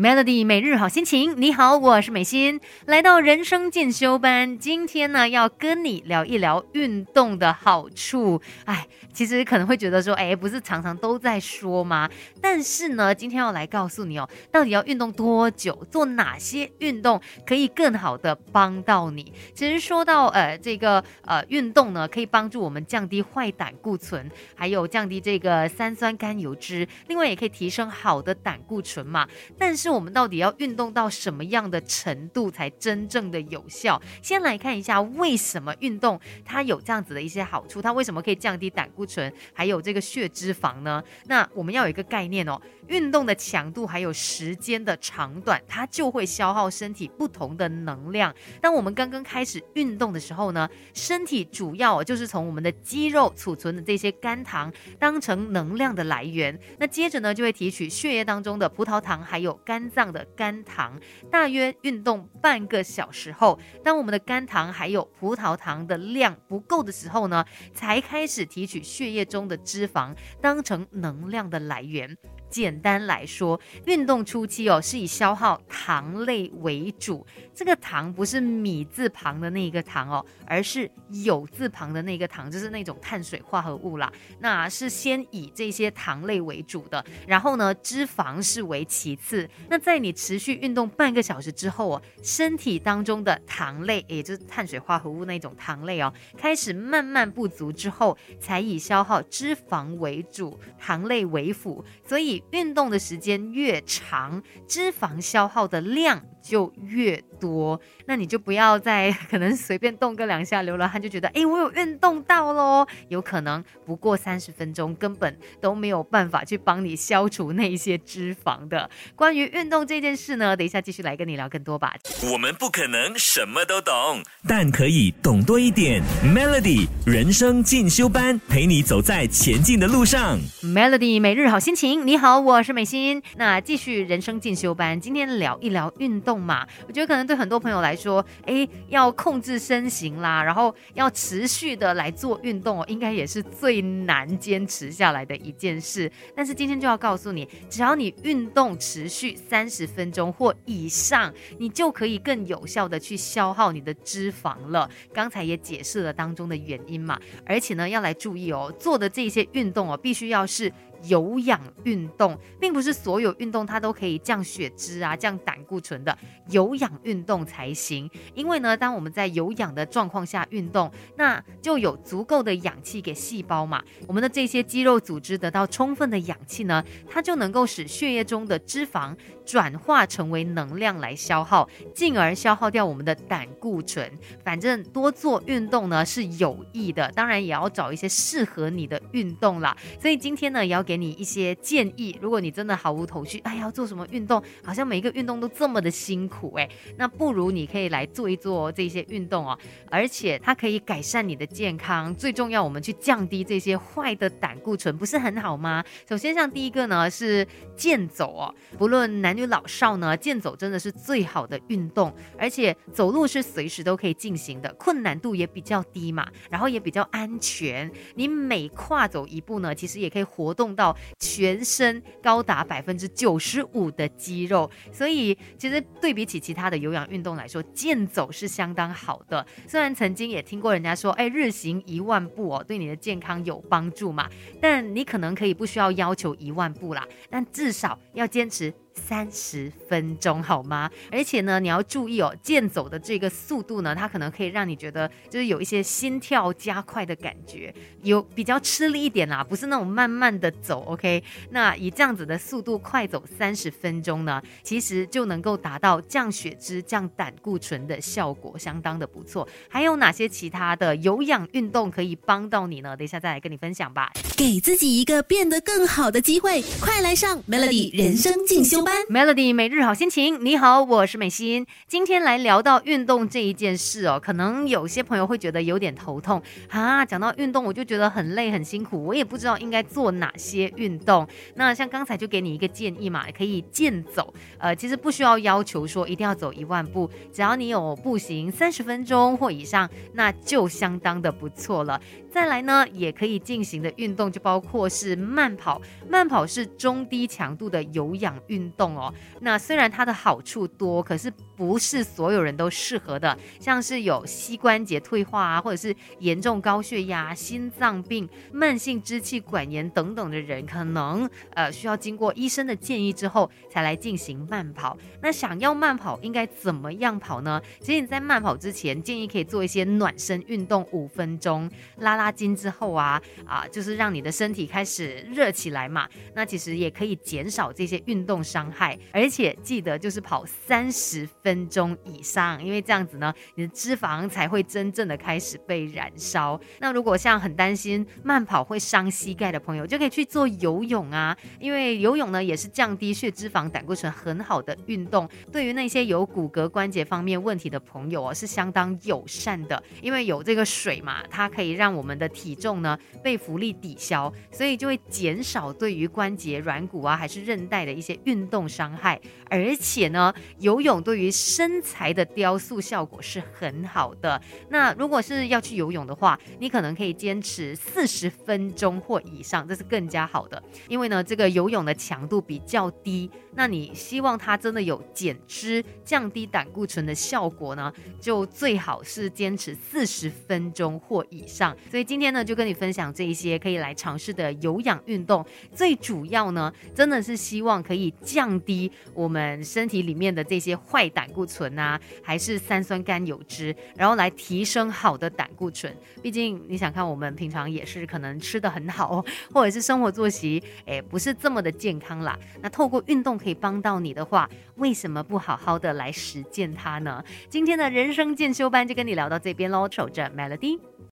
Melody 每日好心情，你好，我是美心，来到人生进修班，今天呢要跟你聊一聊运动的好处。哎，其实可能会觉得说，哎，不是常常都在说吗？但是呢，今天要来告诉你哦，到底要运动多久，做哪些运动可以更好的帮到你。其实说到呃这个呃运动呢，可以帮助我们降低坏胆固醇，还有降低这个三酸甘油脂，另外也可以提升好的胆固醇嘛。但是我们到底要运动到什么样的程度才真正的有效？先来看一下为什么运动它有这样子的一些好处，它为什么可以降低胆固醇，还有这个血脂肪呢？那我们要有一个概念哦，运动的强度还有时间的长短，它就会消耗身体不同的能量。当我们刚刚开始运动的时候呢，身体主要就是从我们的肌肉储存的这些肝糖当成能量的来源，那接着呢就会提取血液当中的葡萄糖还有肝。脏的肝糖，大约运动半个小时后，当我们的肝糖还有葡萄糖的量不够的时候呢，才开始提取血液中的脂肪，当成能量的来源。简单来说，运动初期哦，是以消耗糖类为主。这个糖不是米字旁的那一个糖哦，而是有字旁的那个糖，就是那种碳水化合物啦。那是先以这些糖类为主的，然后呢，脂肪是为其次。那在你持续运动半个小时之后哦，身体当中的糖类，也就是碳水化合物那种糖类哦，开始慢慢不足之后，才以消耗脂肪为主，糖类为辅。所以。运动的时间越长，脂肪消耗的量就越多。那你就不要再 可能随便动个两下流了汗，就觉得哎，我有运动到喽。有可能不过三十分钟，根本都没有办法去帮你消除那些脂肪的。关于运动这件事呢，等一下继续来跟你聊更多吧。我们不可能什么都懂，但可以懂多一点。Melody 人生进修班，陪你走在前进的路上。Melody 每日好心情，你好。好，我是美心。那继续人生进修班，今天聊一聊运动动嘛。我觉得可能对很多朋友来说，哎，要控制身形啦，然后要持续的来做运动哦，应该也是最难坚持下来的一件事。但是今天就要告诉你，只要你运动持续三十分钟或以上，你就可以更有效的去消耗你的脂肪了。刚才也解释了当中的原因嘛，而且呢，要来注意哦，做的这些运动哦，必须要是。有氧运动并不是所有运动它都可以降血脂啊、降胆固醇的，有氧运动才行。因为呢，当我们在有氧的状况下运动，那就有足够的氧气给细胞嘛，我们的这些肌肉组织得到充分的氧气呢，它就能够使血液中的脂肪转化成为能量来消耗，进而消耗掉我们的胆固醇。反正多做运动呢是有益的，当然也要找一些适合你的运动啦。所以今天呢，也要。给你一些建议，如果你真的毫无头绪，哎，要做什么运动？好像每一个运动都这么的辛苦，哎，那不如你可以来做一做这些运动哦，而且它可以改善你的健康。最重要，我们去降低这些坏的胆固醇，不是很好吗？首先，像第一个呢是健走哦，不论男老少呢，健走真的是最好的运动，而且走路是随时都可以进行的，困难度也比较低嘛，然后也比较安全。你每跨走一步呢，其实也可以活动。到全身高达百分之九十五的肌肉，所以其实对比起其他的有氧运动来说，健走是相当好的。虽然曾经也听过人家说，哎，日行一万步哦，对你的健康有帮助嘛，但你可能可以不需要要求一万步啦，但至少要坚持。三十分钟好吗？而且呢，你要注意哦，健走的这个速度呢，它可能可以让你觉得就是有一些心跳加快的感觉，有比较吃力一点啦，不是那种慢慢的走。OK，那以这样子的速度快走三十分钟呢，其实就能够达到降血脂、降胆固醇的效果，相当的不错。还有哪些其他的有氧运动可以帮到你呢？等一下再来跟你分享吧。给自己一个变得更好的机会，快来上 Melody 人生进修。Melody 每日好心情，你好，我是美心。今天来聊到运动这一件事哦，可能有些朋友会觉得有点头痛啊。讲到运动，我就觉得很累很辛苦，我也不知道应该做哪些运动。那像刚才就给你一个建议嘛，可以健走。呃，其实不需要要求说一定要走一万步，只要你有步行三十分钟或以上，那就相当的不错了。再来呢，也可以进行的运动就包括是慢跑，慢跑是中低强度的有氧运动哦。那虽然它的好处多，可是不是所有人都适合的，像是有膝关节退化啊，或者是严重高血压、心脏病、慢性支气管炎等等的人，可能呃需要经过医生的建议之后才来进行慢跑。那想要慢跑应该怎么样跑呢？其实你在慢跑之前，建议可以做一些暖身运动，五分钟拉拉筋之后啊啊，就是让你的身体开始热起来嘛。那其实也可以减少这些运动伤害，而且记得就是跑三十分分钟以上，因为这样子呢，你的脂肪才会真正的开始被燃烧。那如果像很担心慢跑会伤膝盖的朋友，就可以去做游泳啊，因为游泳呢也是降低血脂肪、胆固醇很好的运动。对于那些有骨骼关节方面问题的朋友哦，是相当友善的，因为有这个水嘛，它可以让我们的体重呢被浮力抵消，所以就会减少对于关节、软骨啊还是韧带的一些运动伤害。而且呢，游泳对于身材的雕塑效果是很好的。那如果是要去游泳的话，你可能可以坚持四十分钟或以上，这是更加好的。因为呢，这个游泳的强度比较低，那你希望它真的有减脂、降低胆固醇的效果呢，就最好是坚持四十分钟或以上。所以今天呢，就跟你分享这一些可以来尝试的有氧运动。最主要呢，真的是希望可以降低我们身体里面的这些坏胆固醇啊，还是三酸甘油脂，然后来提升好的胆固醇。毕竟你想看，我们平常也是可能吃的很好，或者是生活作息诶不是这么的健康啦。那透过运动可以帮到你的话，为什么不好好的来实践它呢？今天的人生进修班就跟你聊到这边喽，守着 Melody。